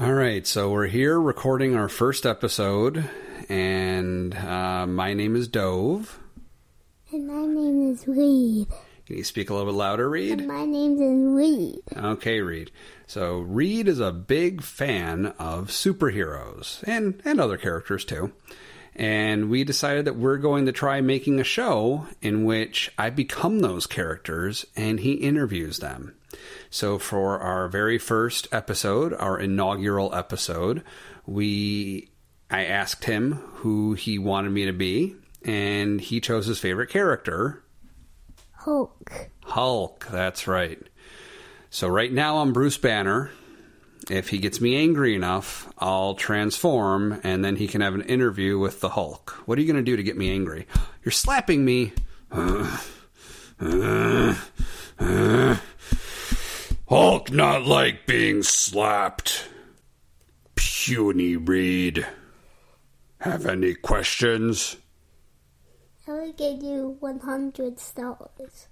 All right, so we're here recording our first episode, and uh, my name is Dove. And my name is Reed. Can you speak a little bit louder, Reed? And my name is Reed. Okay, Reed. So Reed is a big fan of superheroes and and other characters too. And we decided that we're going to try making a show in which I become those characters and he interviews them. So for our very first episode, our inaugural episode, we I asked him who he wanted me to be and he chose his favorite character, Hulk. Hulk. That's right. So right now I'm Bruce Banner. If he gets me angry enough, I'll transform and then he can have an interview with the Hulk. What are you going to do to get me angry? You're slapping me. Hulk not like being slapped. Puny Reed. Have any questions? I will give you 100 stars.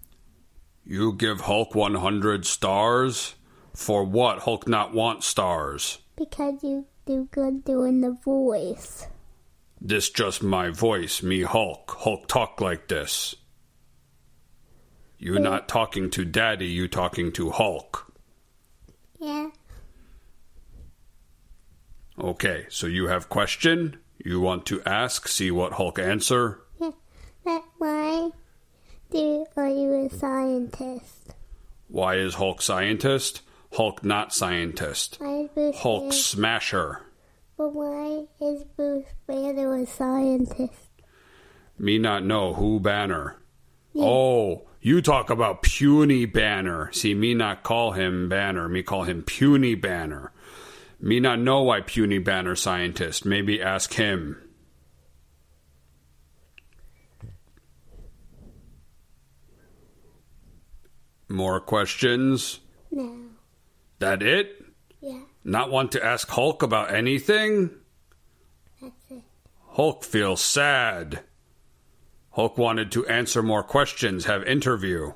You give Hulk 100 stars? For what? Hulk not want stars. Because you do good doing the voice. This just my voice, me Hulk. Hulk talk like this. You not talking to Daddy, you talking to Hulk. Yeah. Okay, so you have question? You want to ask, see what Hulk answer? Yeah. Why do are you a scientist? Why is Hulk scientist? Hulk not scientist. Why is Bruce Hulk Banner, smasher. but why is Bruce Banner a scientist? Me not know who Banner. Oh, you talk about puny Banner. See, me not call him Banner. Me call him puny Banner. Me not know why puny Banner scientist. Maybe ask him. More questions? No. That it? Yeah, Not want to ask Hulk about anything? that's it. Hulk feels sad. Hulk wanted to answer more questions, have interview.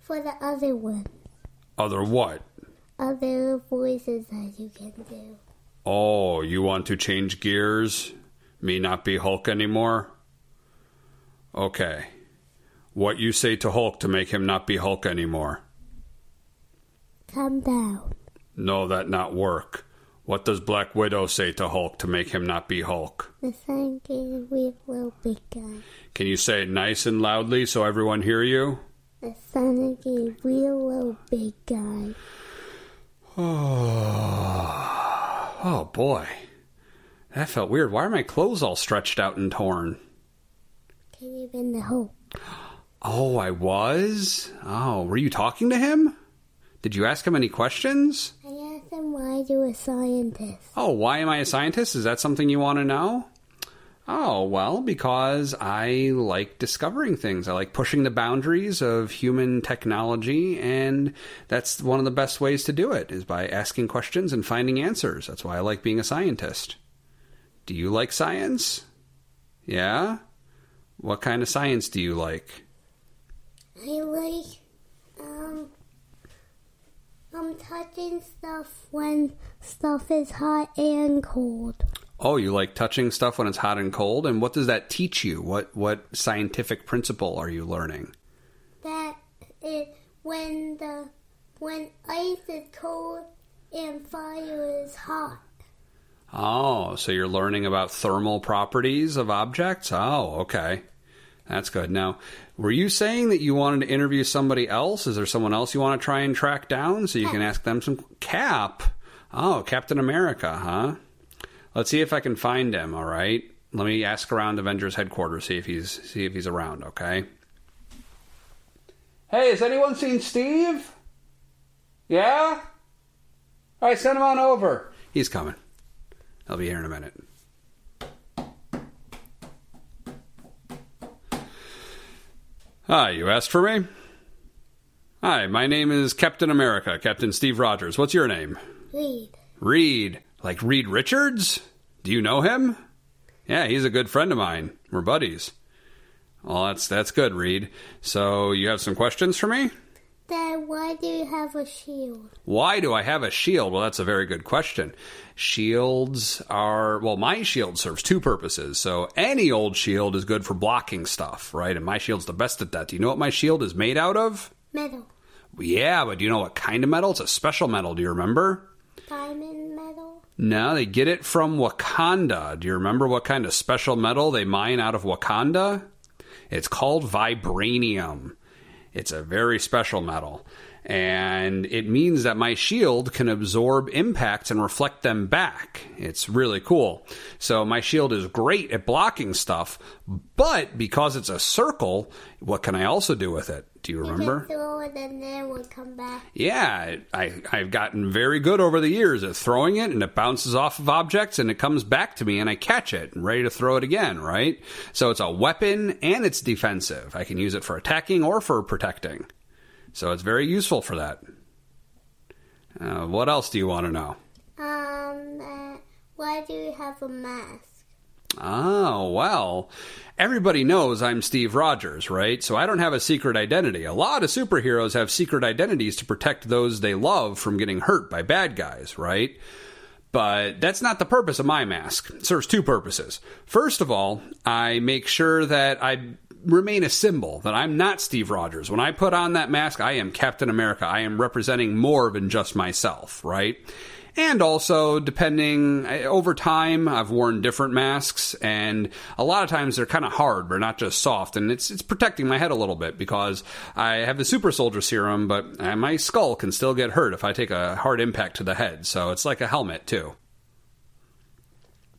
For the other one. Other what? Other voices that you can do. Oh, you want to change gears? Me not be Hulk anymore? Okay. What you say to Hulk to make him not be Hulk anymore? Come down. No, that not work. What does Black Widow say to Hulk to make him not be Hulk? The sun gave we little big guy. Can you say it nice and loudly so everyone hear you? The sun gave real little big guy. Oh, oh boy. That felt weird. Why are my clothes all stretched out and torn? Can you been the hope? Oh, I was? Oh, were you talking to him? Did you ask him any questions? I asked him why you a scientist. Oh, why am I a scientist? Is that something you want to know? Oh, well, because I like discovering things. I like pushing the boundaries of human technology, and that's one of the best ways to do it is by asking questions and finding answers. That's why I like being a scientist. Do you like science? Yeah? What kind of science do you like? I like um I'm touching stuff when stuff is hot and cold. Oh, you like touching stuff when it's hot and cold? And what does that teach you? What what scientific principle are you learning? That it when the when ice is cold and fire is hot. Oh, so you're learning about thermal properties of objects? Oh, okay. That's good. Now, were you saying that you wanted to interview somebody else? Is there someone else you want to try and track down so you can ask them some Cap? Oh, Captain America, huh? Let's see if I can find him, all right? Let me ask around Avengers headquarters see if he's see if he's around, okay? Hey, has anyone seen Steve? Yeah? All right, send him on over. He's coming. I'll be here in a minute. Hi, you asked for me? Hi, my name is Captain America, Captain Steve Rogers. What's your name? Reed. Reed. Like Reed Richards? Do you know him? Yeah, he's a good friend of mine. We're buddies. Well, that's that's good, Reed. So you have some questions for me? Then why do you have a shield? Why do I have a shield? Well, that's a very good question. Shields are, well, my shield serves two purposes. So any old shield is good for blocking stuff, right? And my shield's the best at that. Do you know what my shield is made out of? Metal. Yeah, but do you know what kind of metal? It's a special metal. Do you remember? Diamond metal. No, they get it from Wakanda. Do you remember what kind of special metal they mine out of Wakanda? It's called vibranium. It's a very special metal. And it means that my shield can absorb impacts and reflect them back. It's really cool. So my shield is great at blocking stuff, but because it's a circle, what can I also do with it? Do you remember? You can throw it and then it will come back. Yeah, I, I've gotten very good over the years at throwing it, and it bounces off of objects, and it comes back to me, and I catch it and ready to throw it again, right? So it's a weapon and it's defensive. I can use it for attacking or for protecting. So it's very useful for that. Uh, what else do you want to know? Um, uh, why do you have a mask? Oh, well, everybody knows I'm Steve Rogers, right? So I don't have a secret identity. A lot of superheroes have secret identities to protect those they love from getting hurt by bad guys, right? But that's not the purpose of my mask. It serves two purposes. First of all, I make sure that I remain a symbol that I'm not Steve Rogers. When I put on that mask, I am Captain America. I am representing more than just myself, right? And also, depending over time, I've worn different masks, and a lot of times they're kind of hard, but not just soft. And it's it's protecting my head a little bit because I have the super soldier serum, but uh, my skull can still get hurt if I take a hard impact to the head. So it's like a helmet too.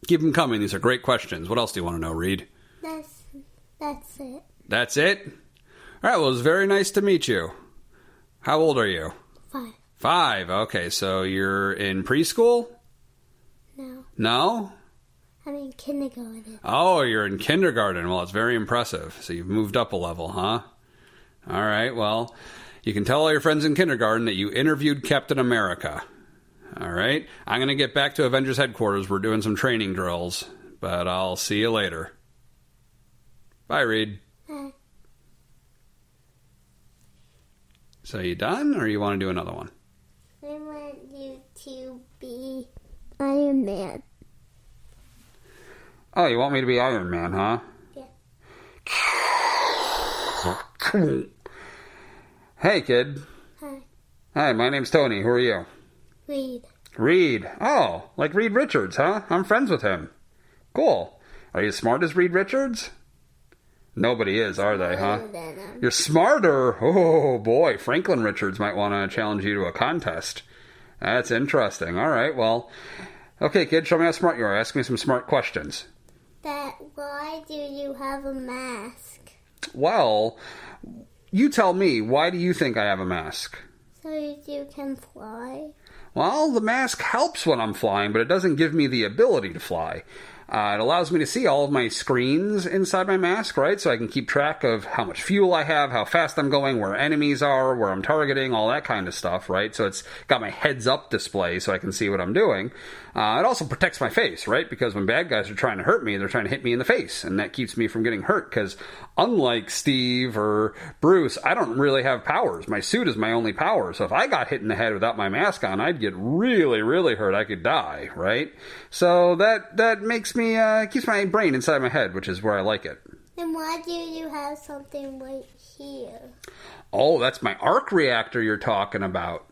Keep them coming. These are great questions. What else do you want to know, Reed? That's it. That's it. All right. Well, it was very nice to meet you. How old are you? Five. Five. Okay, so you're in preschool? No. No? I'm in kindergarten. Oh, you're in kindergarten. Well, it's very impressive. So you've moved up a level, huh? All right, well, you can tell all your friends in kindergarten that you interviewed Captain America. All right, I'm going to get back to Avengers headquarters. We're doing some training drills, but I'll see you later. Bye, Reed. Bye. So you done, or you want to do another one? I want you to be Iron Man. Oh, you want me to be Iron Man, huh? Yeah. hey, kid. Hi. Hi, my name's Tony. Who are you? Reed. Reed. Oh, like Reed Richards, huh? I'm friends with him. Cool. Are you as smart as Reed Richards? Nobody is, are they, huh? Other than him. You're smarter. Oh boy, Franklin Richards might want to challenge you to a contest. That's interesting. All right, well, okay, kid, show me how smart you are. Ask me some smart questions. That why do you have a mask? Well, you tell me. Why do you think I have a mask? So you can fly? Well, the mask helps when I'm flying, but it doesn't give me the ability to fly. Uh, it allows me to see all of my screens inside my mask, right? So I can keep track of how much fuel I have, how fast I'm going, where enemies are, where I'm targeting, all that kind of stuff, right? So it's got my heads up display so I can see what I'm doing. Uh, it also protects my face, right? Because when bad guys are trying to hurt me, they're trying to hit me in the face, and that keeps me from getting hurt. Because unlike Steve or Bruce, I don't really have powers. My suit is my only power. So if I got hit in the head without my mask on, I'd get really, really hurt. I could die, right? So that that makes me uh, keeps my brain inside my head, which is where I like it. Then why do you have something right here? Oh, that's my arc reactor you're talking about.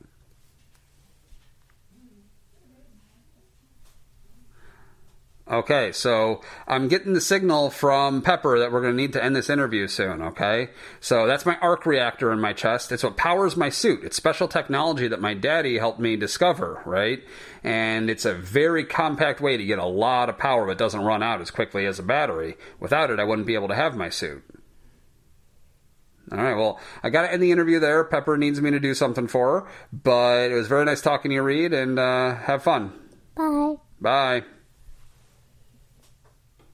Okay, so I'm getting the signal from Pepper that we're going to need to end this interview soon, okay? So that's my arc reactor in my chest. It's what powers my suit. It's special technology that my daddy helped me discover, right? And it's a very compact way to get a lot of power but doesn't run out as quickly as a battery. Without it, I wouldn't be able to have my suit. All right, well, I got to end the interview there. Pepper needs me to do something for her, but it was very nice talking to you, Reed, and uh, have fun. Bye. Bye.